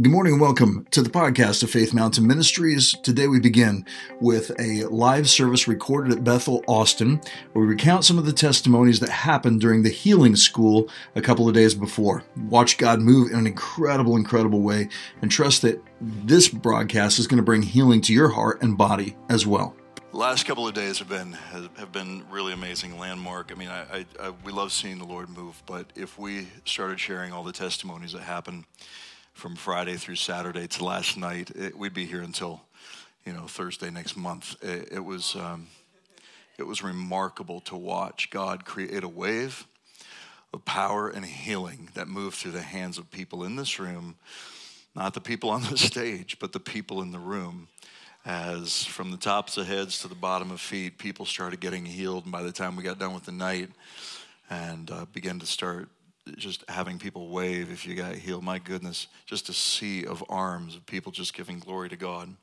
Good morning and welcome to the podcast of Faith Mountain Ministries. Today we begin with a live service recorded at Bethel, Austin, where we recount some of the testimonies that happened during the healing school a couple of days before. Watch God move in an incredible, incredible way and trust that this broadcast is going to bring healing to your heart and body as well. last couple of days have been have been really amazing landmark. I mean, I, I, I, we love seeing the Lord move, but if we started sharing all the testimonies that happened from Friday through Saturday to last night, it, we'd be here until you know Thursday next month. It, it was um, it was remarkable to watch God create a wave of power and healing that moved through the hands of people in this room, not the people on the stage, but the people in the room. As from the tops of heads to the bottom of feet, people started getting healed, and by the time we got done with the night, and uh, began to start just having people wave if you got healed. My goodness, just a sea of arms of people just giving glory to God.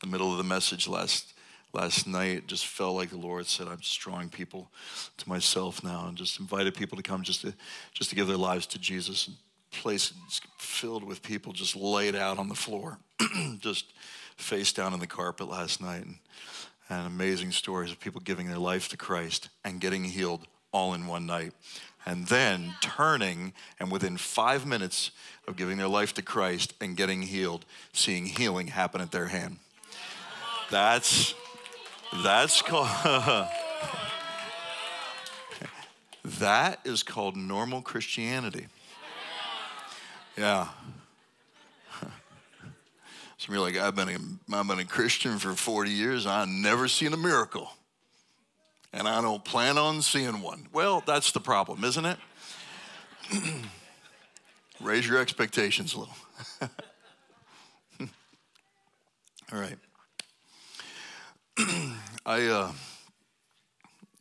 The middle of the message last last night, just felt like the Lord said, "I'm just drawing people to myself now," and just invited people to come just to just to give their lives to Jesus. Place filled with people just laid out on the floor, just face down in the carpet last night, and, and amazing stories of people giving their life to Christ and getting healed all in one night and then turning and within five minutes of giving their life to Christ and getting healed, seeing healing happen at their hand. That's that's called that is called normal Christianity. Yeah. Some of you are like, I've been, a, I've been a Christian for 40 years. I've never seen a miracle and I don't plan on seeing one. Well, that's the problem, isn't it? Raise your expectations a little. All right. I, uh,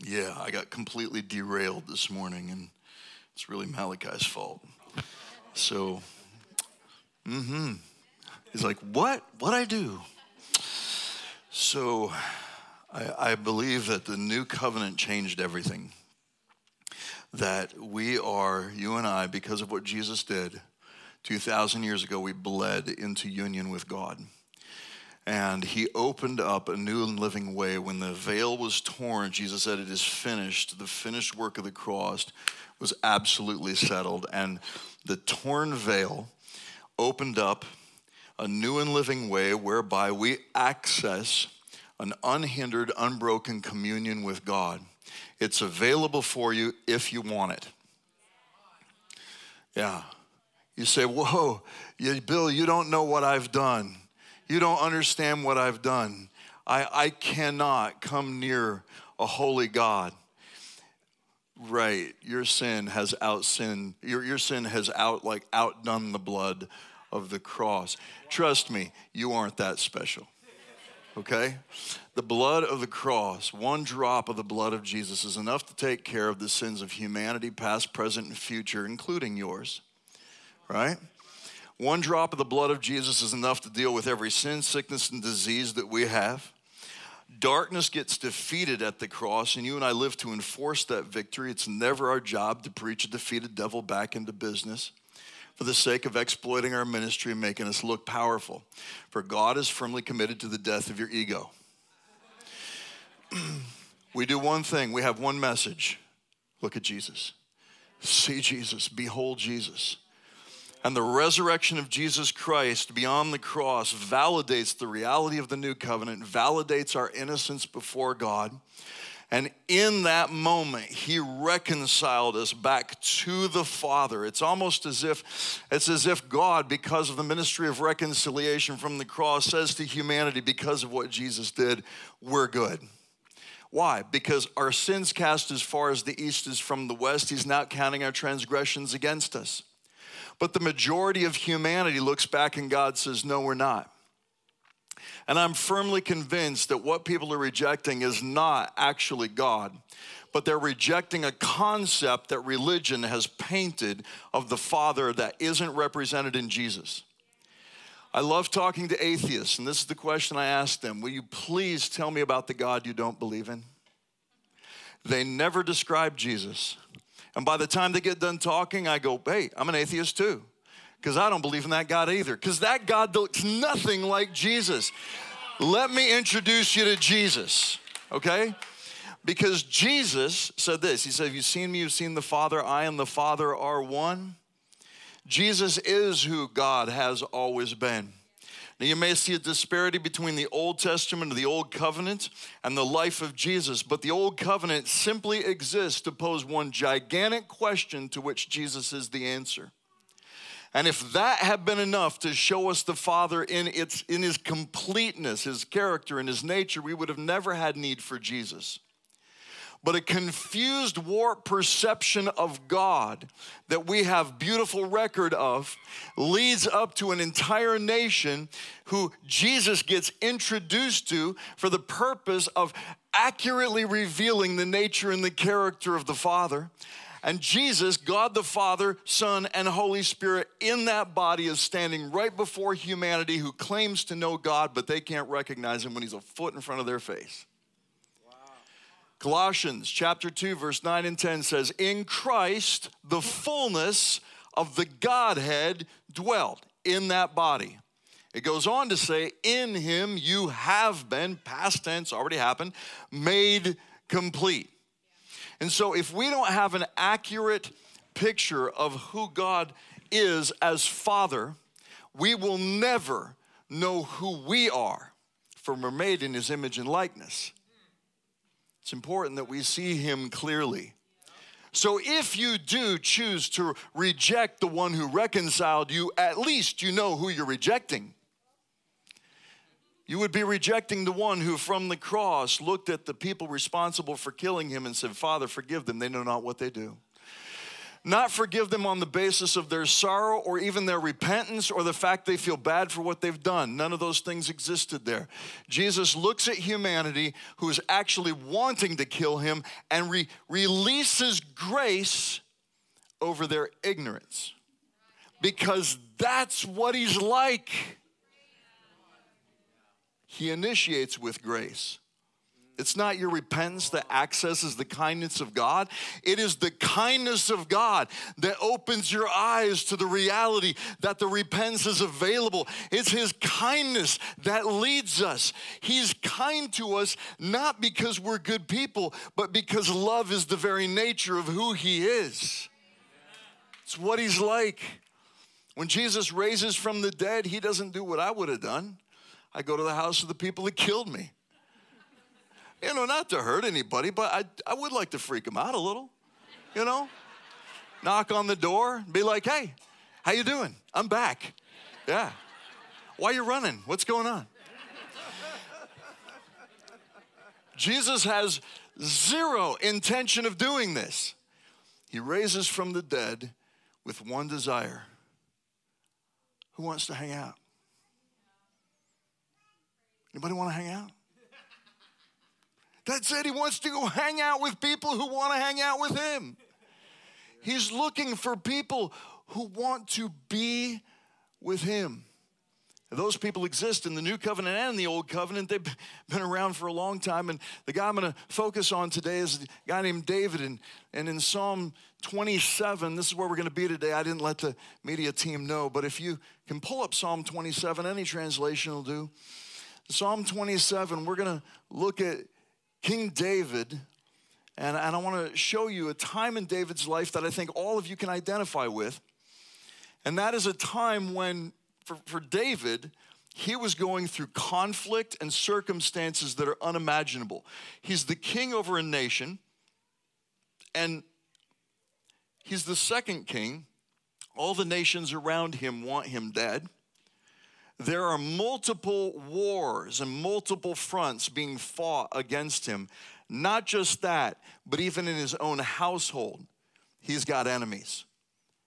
yeah, I got completely derailed this morning, and it's really Malachi's fault. So, mm-hmm. He's like, what? What I do? So, I, I believe that the new covenant changed everything. That we are, you and I, because of what Jesus did 2,000 years ago, we bled into union with God. And he opened up a new and living way. When the veil was torn, Jesus said, It is finished. The finished work of the cross was absolutely settled. And the torn veil opened up a new and living way whereby we access an unhindered, unbroken communion with God. It's available for you if you want it. Yeah. You say, Whoa, Bill, you don't know what I've done. You don't understand what I've done. I, I cannot come near a holy God. Right. Your sin has out sinned, your, your sin has out like outdone the blood of the cross. Trust me, you aren't that special okay? The blood of the cross, one drop of the blood of Jesus, is enough to take care of the sins of humanity, past, present, and future, including yours, right? One drop of the blood of Jesus is enough to deal with every sin, sickness, and disease that we have. Darkness gets defeated at the cross, and you and I live to enforce that victory. It's never our job to preach a defeated devil back into business for the sake of exploiting our ministry and making us look powerful. For God is firmly committed to the death of your ego. we do one thing, we have one message look at Jesus, see Jesus, behold Jesus. And the resurrection of Jesus Christ beyond the cross validates the reality of the new covenant, validates our innocence before God and in that moment, he reconciled us back to the Father. It's almost as if it's as if God, because of the ministry of reconciliation from the cross, says to humanity, because of what Jesus did, we're good. Why? Because our sins cast as far as the east is from the west. He's not counting our transgressions against us. But the majority of humanity looks back and God says, No, we're not. And I'm firmly convinced that what people are rejecting is not actually God, but they're rejecting a concept that religion has painted of the Father that isn't represented in Jesus. I love talking to atheists, and this is the question I ask them Will you please tell me about the God you don't believe in? They never describe Jesus. And by the time they get done talking, I go, Hey, I'm an atheist too because I don't believe in that God either, because that God looks nothing like Jesus. Let me introduce you to Jesus, okay? Because Jesus said this He said, If you've seen me, you've seen the Father. I and the Father are one. Jesus is who God has always been. Now, you may see a disparity between the Old Testament the Old Covenant and the life of Jesus, but the Old Covenant simply exists to pose one gigantic question to which Jesus is the answer. And if that had been enough to show us the Father in, its, in his completeness, his character, and his nature, we would have never had need for Jesus but a confused, warped perception of God that we have beautiful record of leads up to an entire nation who Jesus gets introduced to for the purpose of accurately revealing the nature and the character of the Father. And Jesus, God the Father, Son, and Holy Spirit in that body is standing right before humanity who claims to know God, but they can't recognize him when he's a foot in front of their face. Colossians chapter 2 verse 9 and 10 says in Christ the fullness of the Godhead dwelt in that body. It goes on to say in him you have been past tense already happened made complete. And so if we don't have an accurate picture of who God is as father, we will never know who we are for we're made in his image and likeness. It's important that we see him clearly. So if you do choose to reject the one who reconciled you, at least you know who you're rejecting. You would be rejecting the one who, from the cross, looked at the people responsible for killing him and said, Father, forgive them. They know not what they do not forgive them on the basis of their sorrow or even their repentance or the fact they feel bad for what they've done. None of those things existed there. Jesus looks at humanity who is actually wanting to kill him and re- releases grace over their ignorance because that's what he's like. He initiates with grace. It's not your repentance that accesses the kindness of God. It is the kindness of God that opens your eyes to the reality that the repentance is available. It's His kindness that leads us. He's kind to us not because we're good people, but because love is the very nature of who He is. It's what He's like. When Jesus raises from the dead, He doesn't do what I would have done. I go to the house of the people that killed me. You know, not to hurt anybody, but I, I would like to freak them out a little, you know? Knock on the door, be like, hey, how you doing? I'm back. Yeah. Why you running? What's going on? Jesus has zero intention of doing this. He raises from the dead with one desire. Who wants to hang out? Anybody want to hang out? That said, he wants to go hang out with people who want to hang out with him. He's looking for people who want to be with him. Those people exist in the New Covenant and the Old Covenant. They've been around for a long time. And the guy I'm going to focus on today is a guy named David. And, and in Psalm 27, this is where we're going to be today. I didn't let the media team know, but if you can pull up Psalm 27, any translation will do. Psalm 27, we're going to look at King David, and, and I want to show you a time in David's life that I think all of you can identify with. And that is a time when, for, for David, he was going through conflict and circumstances that are unimaginable. He's the king over a nation, and he's the second king. All the nations around him want him dead. There are multiple wars and multiple fronts being fought against him. Not just that, but even in his own household, he's got enemies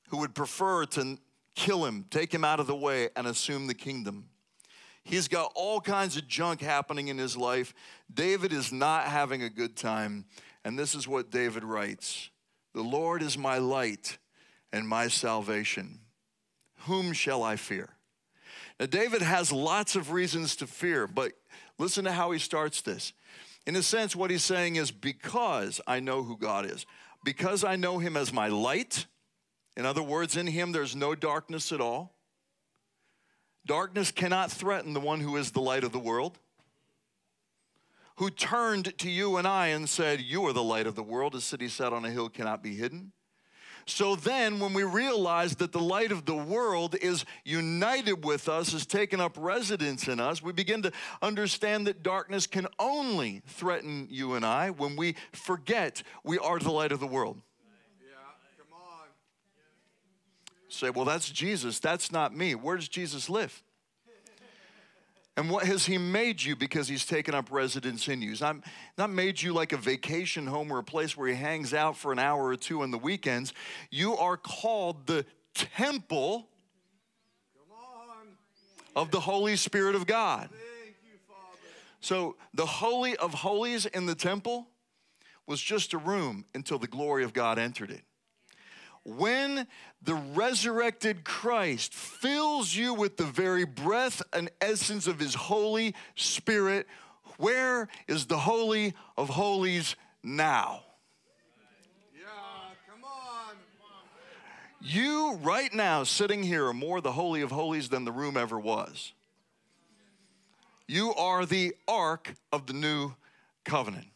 who would prefer to kill him, take him out of the way, and assume the kingdom. He's got all kinds of junk happening in his life. David is not having a good time. And this is what David writes The Lord is my light and my salvation. Whom shall I fear? Now, David has lots of reasons to fear, but listen to how he starts this. In a sense, what he's saying is because I know who God is, because I know him as my light, in other words, in him there's no darkness at all, Darkness cannot threaten the one who is the light of the world, who turned to you and I and said, You are the light of the world. A city set on a hill cannot be hidden. So then, when we realize that the light of the world is united with us, is taken up residence in us, we begin to understand that darkness can only threaten you and I when we forget we are the light of the world. Say, well, that's Jesus. That's not me. Where does Jesus live? And what has he made you because he's taken up residence in you? He's not, not made you like a vacation home or a place where he hangs out for an hour or two on the weekends. You are called the temple of the Holy Spirit of God. So the Holy of Holies in the temple was just a room until the glory of God entered it when the resurrected Christ fills you with the very breath and essence of his Holy Spirit, where is the Holy of Holies now? Yeah, come on. You, right now, sitting here, are more the Holy of Holies than the room ever was. You are the ark of the new covenant.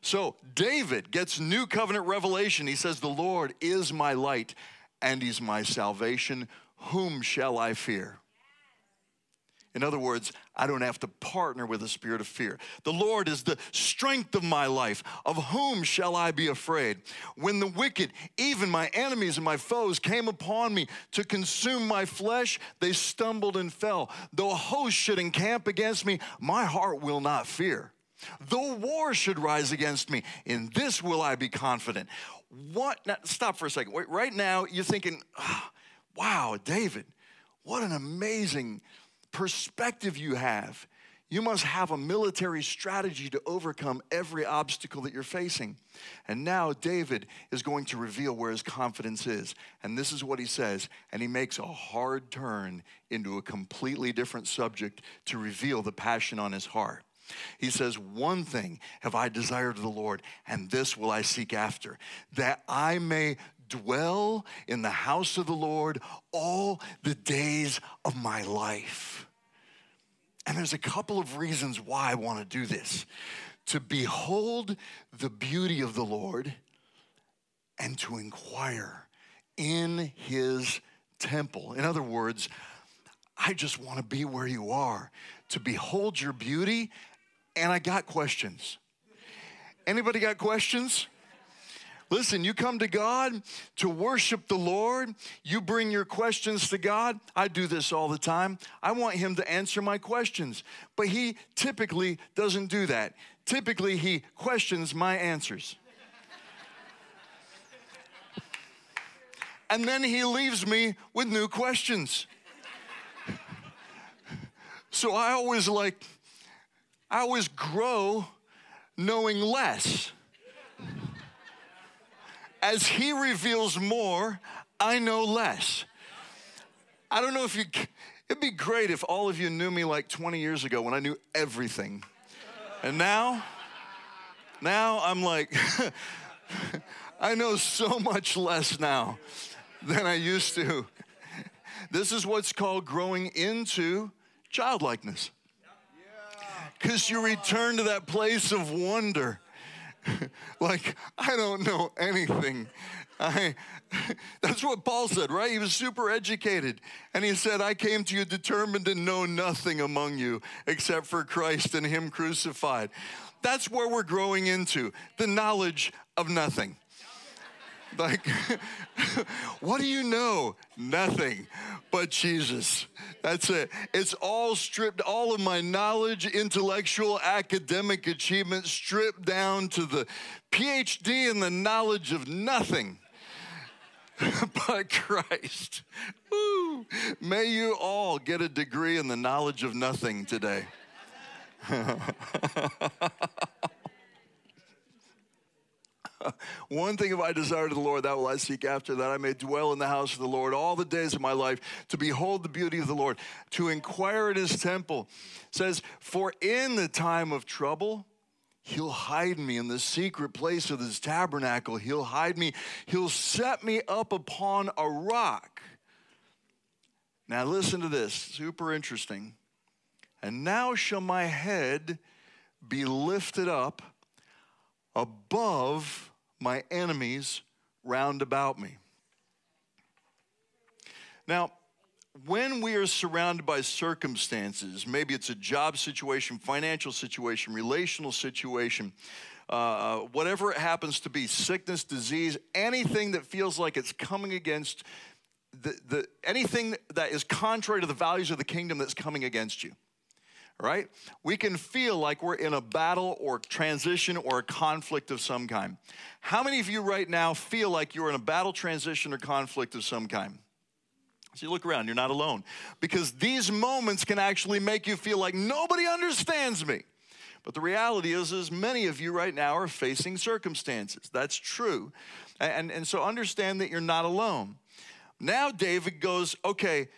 So David gets new covenant revelation. He says, The Lord is my light and he's my salvation. Whom shall I fear? In other words, I don't have to partner with a spirit of fear. The Lord is the strength of my life. Of whom shall I be afraid? When the wicked, even my enemies and my foes, came upon me to consume my flesh, they stumbled and fell. Though a host should encamp against me, my heart will not fear. Though war should rise against me, in this will I be confident. What? Now, stop for a second. Wait, right now, you're thinking, oh, wow, David, what an amazing perspective you have. You must have a military strategy to overcome every obstacle that you're facing. And now David is going to reveal where his confidence is. And this is what he says. And he makes a hard turn into a completely different subject to reveal the passion on his heart. He says, One thing have I desired of the Lord, and this will I seek after, that I may dwell in the house of the Lord all the days of my life. And there's a couple of reasons why I want to do this to behold the beauty of the Lord and to inquire in his temple. In other words, I just want to be where you are, to behold your beauty and I got questions. Anybody got questions? Listen, you come to God to worship the Lord. You bring your questions to God. I do this all the time. I want Him to answer my questions, but He typically doesn't do that. Typically, He questions my answers. and then He leaves me with new questions. so I always like, I always grow knowing less. As He reveals more, I know less. I don't know if you, it'd be great if all of you knew me like 20 years ago when I knew everything. And now, now I'm like, I know so much less now than I used to. This is what's called growing into childlikeness because you return to that place of wonder. like, I don't know anything. I, that's what Paul said, right? He was super educated. And he said, I came to you determined to know nothing among you except for Christ and Him crucified. That's where we're growing into the knowledge of nothing. Like, what do you know? Nothing but Jesus. That's it. It's all stripped, all of my knowledge, intellectual, academic achievement stripped down to the PhD in the knowledge of nothing but Christ. Woo. May you all get a degree in the knowledge of nothing today. One thing have I desired of the Lord, that will I seek after, that I may dwell in the house of the Lord all the days of my life, to behold the beauty of the Lord, to inquire at his temple. It says, For in the time of trouble, He'll hide me in the secret place of his tabernacle. He'll hide me. He'll set me up upon a rock. Now, listen to this, super interesting. And now shall my head be lifted up above my enemies round about me. Now, when we are surrounded by circumstances, maybe it's a job situation, financial situation, relational situation, uh, whatever it happens to be sickness, disease, anything that feels like it's coming against the, the, anything that is contrary to the values of the kingdom that's coming against you right? We can feel like we're in a battle or transition or a conflict of some kind. How many of you right now feel like you're in a battle, transition, or conflict of some kind? So you look around, you're not alone. Because these moments can actually make you feel like nobody understands me. But the reality is, is many of you right now are facing circumstances. That's true. And, and so understand that you're not alone. Now David goes, okay,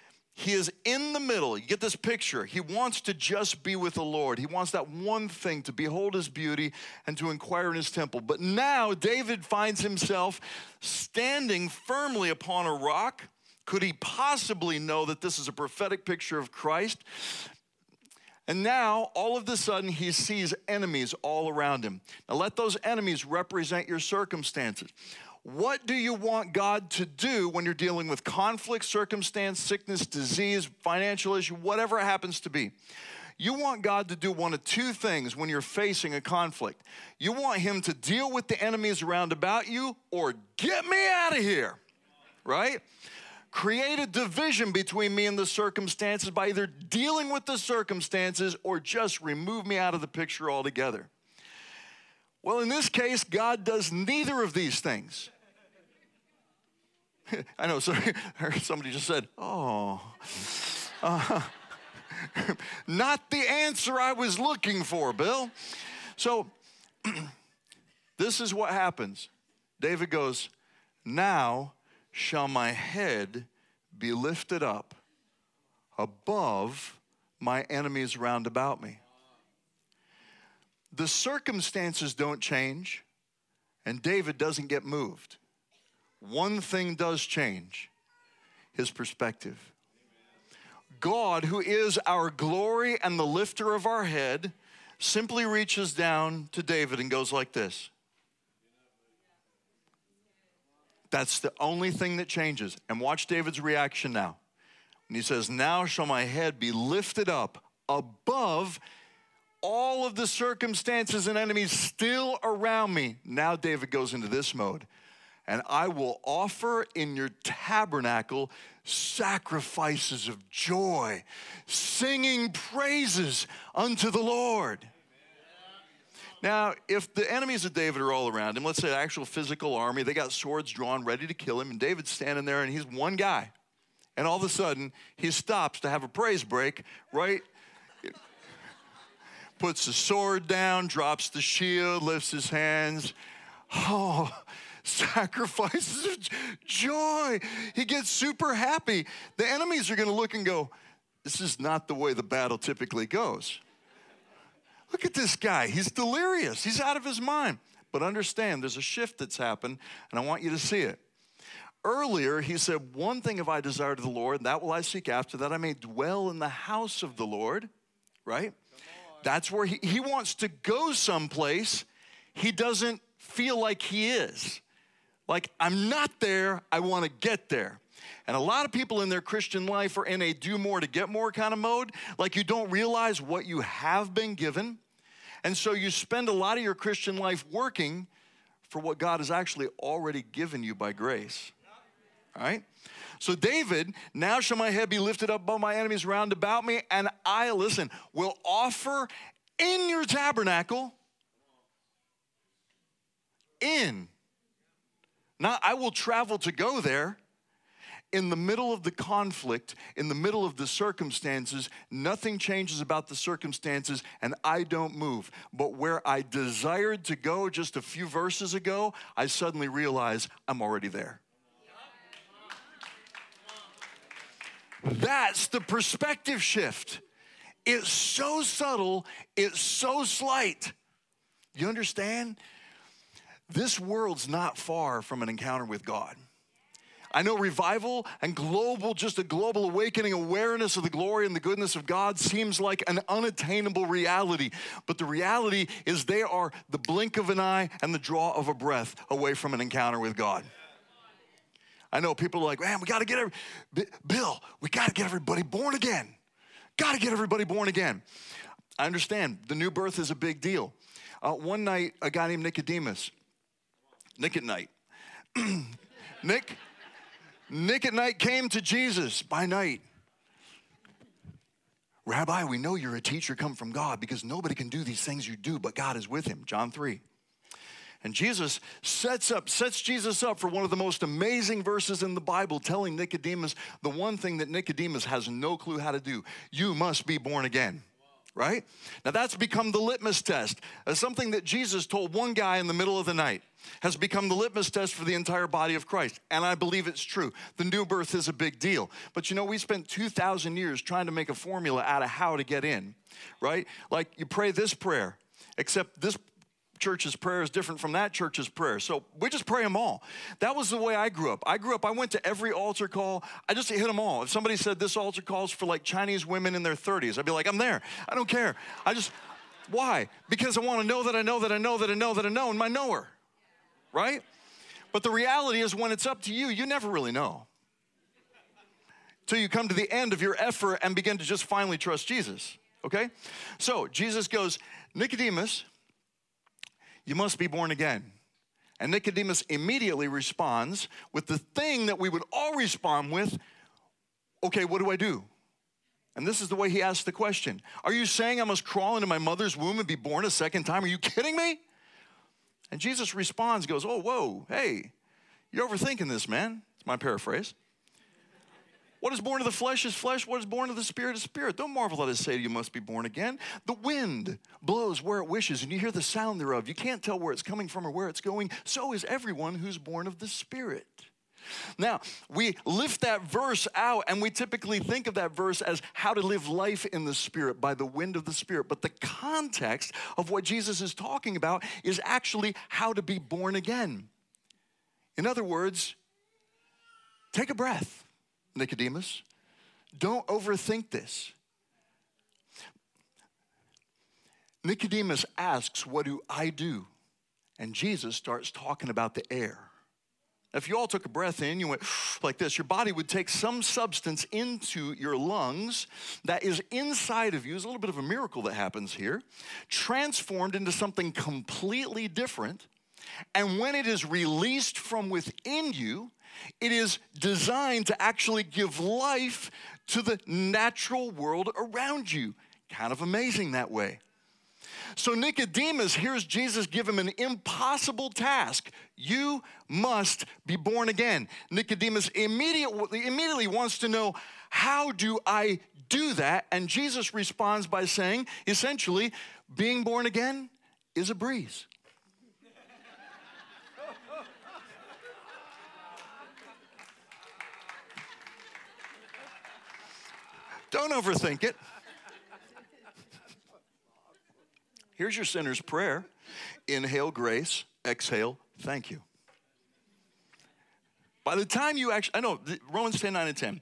he is in the middle. You get this picture. He wants to just be with the Lord. He wants that one thing to behold his beauty and to inquire in his temple. But now David finds himself standing firmly upon a rock. Could he possibly know that this is a prophetic picture of Christ? And now, all of a sudden, he sees enemies all around him. Now, let those enemies represent your circumstances. What do you want God to do when you're dealing with conflict, circumstance, sickness, disease, financial issue, whatever it happens to be? You want God to do one of two things when you're facing a conflict. You want Him to deal with the enemies around about you or get me out of here, right? Create a division between me and the circumstances by either dealing with the circumstances or just remove me out of the picture altogether. Well, in this case, God does neither of these things. I know, sorry, somebody just said, oh. Uh, not the answer I was looking for, Bill. So, this is what happens. David goes, Now shall my head be lifted up above my enemies round about me. The circumstances don't change, and David doesn't get moved. One thing does change his perspective. God, who is our glory and the lifter of our head, simply reaches down to David and goes like this. That's the only thing that changes. And watch David's reaction now. And he says, Now shall my head be lifted up above all of the circumstances and enemies still around me. Now David goes into this mode. And I will offer in your tabernacle sacrifices of joy, singing praises unto the Lord. Now, if the enemies of David are all around him, let's say actual physical army, they got swords drawn, ready to kill him, and David's standing there and he's one guy. And all of a sudden, he stops to have a praise break right puts the sword down, drops the shield, lifts his hands. Oh, sacrifices of joy. He gets super happy. The enemies are going to look and go, This is not the way the battle typically goes. Look at this guy. He's delirious, he's out of his mind. But understand, there's a shift that's happened, and I want you to see it. Earlier, he said, One thing have I desired of the Lord, that will I seek after, that I may dwell in the house of the Lord, right? That's where he, he wants to go someplace he doesn't feel like he is. Like, I'm not there, I want to get there. And a lot of people in their Christian life are in a do more to get more kind of mode. Like, you don't realize what you have been given. And so you spend a lot of your Christian life working for what God has actually already given you by grace. All right? So, David, now shall my head be lifted up above my enemies round about me, and I, listen, will offer in your tabernacle, in. Not I will travel to go there. In the middle of the conflict, in the middle of the circumstances, nothing changes about the circumstances, and I don't move. But where I desired to go just a few verses ago, I suddenly realize I'm already there. That's the perspective shift. It's so subtle, it's so slight. You understand? This world's not far from an encounter with God. I know revival and global, just a global awakening awareness of the glory and the goodness of God seems like an unattainable reality. But the reality is they are the blink of an eye and the draw of a breath away from an encounter with God. I know people are like, man, we got to get every, Bill, we got to get everybody born again. Got to get everybody born again. I understand the new birth is a big deal. Uh, one night, a guy named Nicodemus, Nick at night, Nick, Nick at night came to Jesus by night. Rabbi, we know you're a teacher come from God because nobody can do these things you do, but God is with him. John 3. And Jesus sets up, sets Jesus up for one of the most amazing verses in the Bible, telling Nicodemus the one thing that Nicodemus has no clue how to do. You must be born again right? Now that's become the litmus test. As something that Jesus told one guy in the middle of the night has become the litmus test for the entire body of Christ. And I believe it's true. The new birth is a big deal. But you know, we spent 2,000 years trying to make a formula out of how to get in, right? Like you pray this prayer, except this church's prayer is different from that church's prayer. So we just pray them all. That was the way I grew up. I grew up, I went to every altar call. I just hit them all. If somebody said this altar calls for like Chinese women in their 30s, I'd be like, I'm there. I don't care. I just, why? Because I want to know that I know that I know that I know that I know, and my knower, right? But the reality is, when it's up to you, you never really know. Till you come to the end of your effort and begin to just finally trust Jesus, okay? So Jesus goes, Nicodemus, you must be born again. And Nicodemus immediately responds with the thing that we would all respond with okay, what do I do? And this is the way he asks the question Are you saying I must crawl into my mother's womb and be born a second time? Are you kidding me? And Jesus responds, goes, Oh, whoa, hey, you're overthinking this, man. It's my paraphrase. What is born of the flesh is flesh. What is born of the spirit is spirit. Don't marvel at us say you must be born again. The wind blows where it wishes, and you hear the sound thereof. You can't tell where it's coming from or where it's going. So is everyone who's born of the spirit. Now, we lift that verse out and we typically think of that verse as how to live life in the Spirit by the wind of the Spirit. But the context of what Jesus is talking about is actually how to be born again. In other words, take a breath Nicodemus. Don't overthink this. Nicodemus asks, What do I do? And Jesus starts talking about the air. If you all took a breath in, you went like this, your body would take some substance into your lungs that is inside of you. It's a little bit of a miracle that happens here, transformed into something completely different. And when it is released from within you, it is designed to actually give life to the natural world around you. Kind of amazing that way. So Nicodemus hears Jesus give him an impossible task. You must be born again. Nicodemus immediately, immediately wants to know, how do I do that? And Jesus responds by saying, essentially, being born again is a breeze. Don't overthink it. Here's your sinner's prayer inhale grace, exhale thank you. By the time you actually, I know, Romans 10 9 and 10.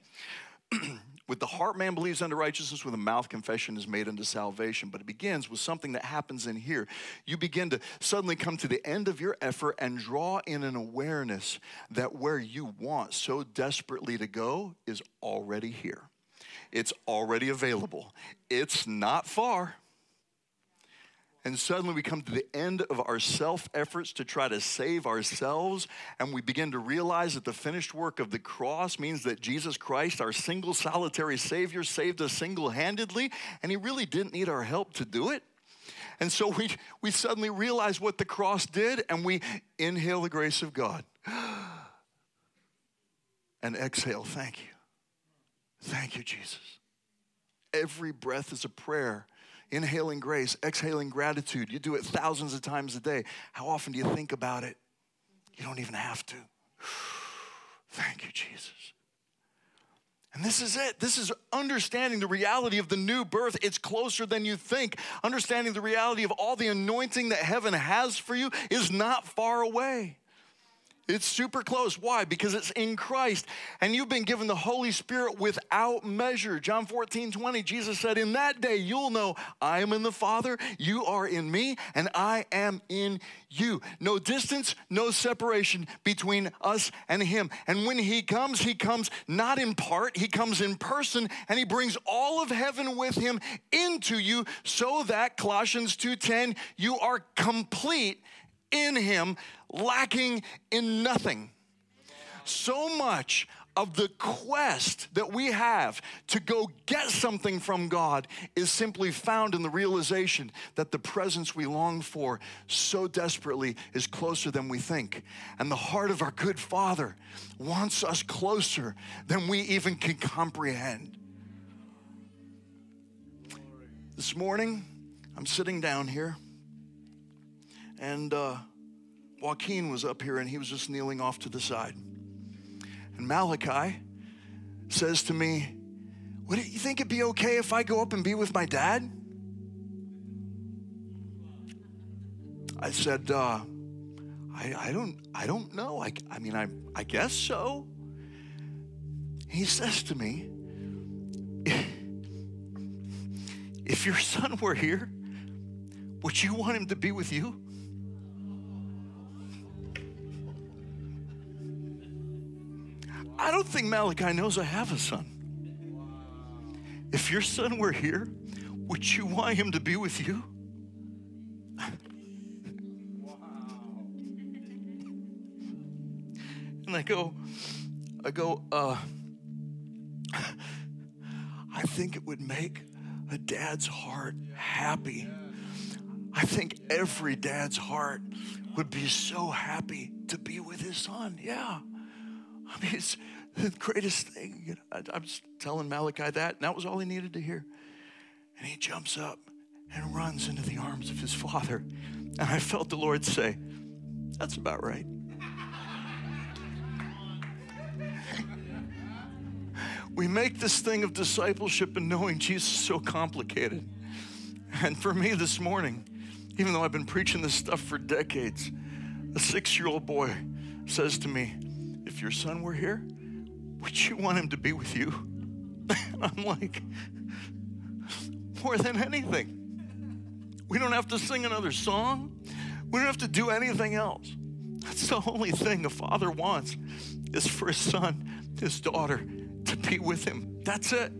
with the heart man believes unto righteousness, with the mouth confession is made unto salvation. But it begins with something that happens in here. You begin to suddenly come to the end of your effort and draw in an awareness that where you want so desperately to go is already here. It's already available. It's not far. And suddenly we come to the end of our self efforts to try to save ourselves, and we begin to realize that the finished work of the cross means that Jesus Christ, our single solitary Savior, saved us single handedly, and He really didn't need our help to do it. And so we, we suddenly realize what the cross did, and we inhale the grace of God and exhale, thank you. Thank you, Jesus. Every breath is a prayer. Inhaling grace, exhaling gratitude. You do it thousands of times a day. How often do you think about it? You don't even have to. Thank you, Jesus. And this is it. This is understanding the reality of the new birth. It's closer than you think. Understanding the reality of all the anointing that heaven has for you is not far away. It's super close. Why? Because it's in Christ. And you've been given the Holy Spirit without measure. John 14, 20, Jesus said, In that day you'll know I am in the Father, you are in me, and I am in you. No distance, no separation between us and Him. And when He comes, He comes not in part, He comes in person, and He brings all of heaven with Him into you so that, Colossians 2.10, you are complete in Him lacking in nothing. So much of the quest that we have to go get something from God is simply found in the realization that the presence we long for so desperately is closer than we think. And the heart of our good Father wants us closer than we even can comprehend. This morning, I'm sitting down here and uh, Joaquin was up here and he was just kneeling off to the side. And Malachi says to me, Would you think it'd be okay if I go up and be with my dad? I said, uh, I, I don't I don't know. I, I mean I I guess so. He says to me, if your son were here, would you want him to be with you? I don't think Malachi knows I have a son. If your son were here, would you want him to be with you? and I go, I go, uh, I think it would make a dad's heart happy. I think every dad's heart would be so happy to be with his son. Yeah. I mean, it's the greatest thing. I, am just telling Malachi that, and that was all he needed to hear. And he jumps up and runs into the arms of his father. And I felt the Lord say, That's about right. we make this thing of discipleship and knowing Jesus so complicated. And for me this morning, even though I've been preaching this stuff for decades, a six year old boy says to me, your son were here, would you want him to be with you? I'm like, more than anything. We don't have to sing another song. We don't have to do anything else. That's the only thing a father wants is for his son, his daughter to be with him. That's it.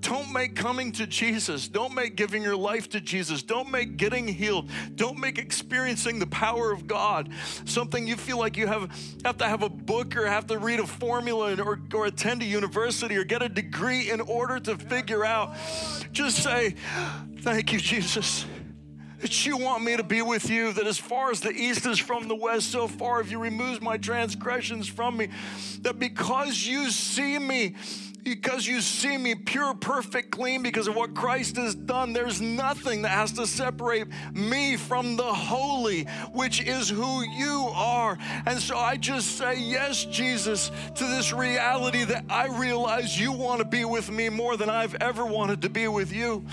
Don't make coming to Jesus, don't make giving your life to Jesus, don't make getting healed, don't make experiencing the power of God something you feel like you have, have to have a book or have to read a formula or, or attend a university or get a degree in order to figure out. Just say, Thank you, Jesus that you want me to be with you, that as far as the east is from the west, so far have you removed my transgressions from me, that because you see me, because you see me pure, perfect, clean because of what Christ has done. There's nothing that has to separate me from the holy, which is who you are. And so I just say, Yes, Jesus, to this reality that I realize you want to be with me more than I've ever wanted to be with you.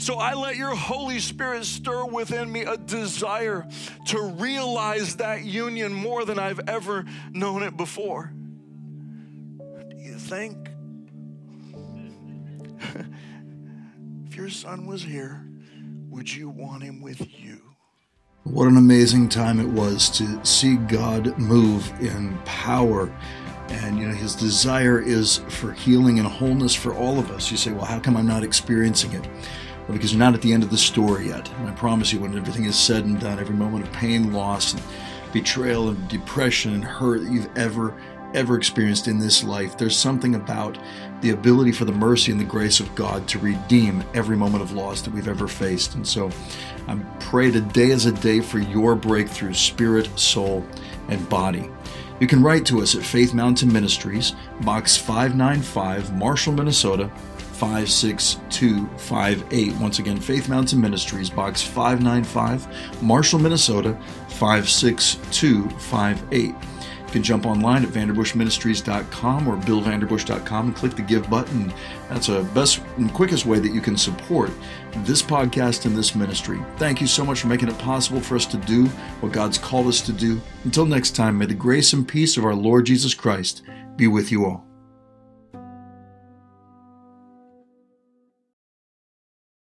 So I let your Holy Spirit stir within me a desire to realize that union more than I've ever known it before. Do you think if your son was here, would you want him with you? What an amazing time it was to see God move in power. And, you know, his desire is for healing and wholeness for all of us. You say, well, how come I'm not experiencing it? Because you're not at the end of the story yet. And I promise you, when everything is said and done, every moment of pain, loss, and betrayal, and depression, and hurt that you've ever ever experienced in this life. There's something about the ability for the mercy and the grace of God to redeem every moment of loss that we've ever faced. And so I pray today is a day for your breakthrough, spirit, soul, and body. You can write to us at Faith Mountain Ministries, Box 595, Marshall, Minnesota 56258. Once again, Faith Mountain Ministries, Box 595, Marshall, Minnesota 56258. You can jump online at vanderbushministries.com or billvanderbush.com and click the give button. That's the best and quickest way that you can support this podcast and this ministry. Thank you so much for making it possible for us to do what God's called us to do. Until next time, may the grace and peace of our Lord Jesus Christ be with you all.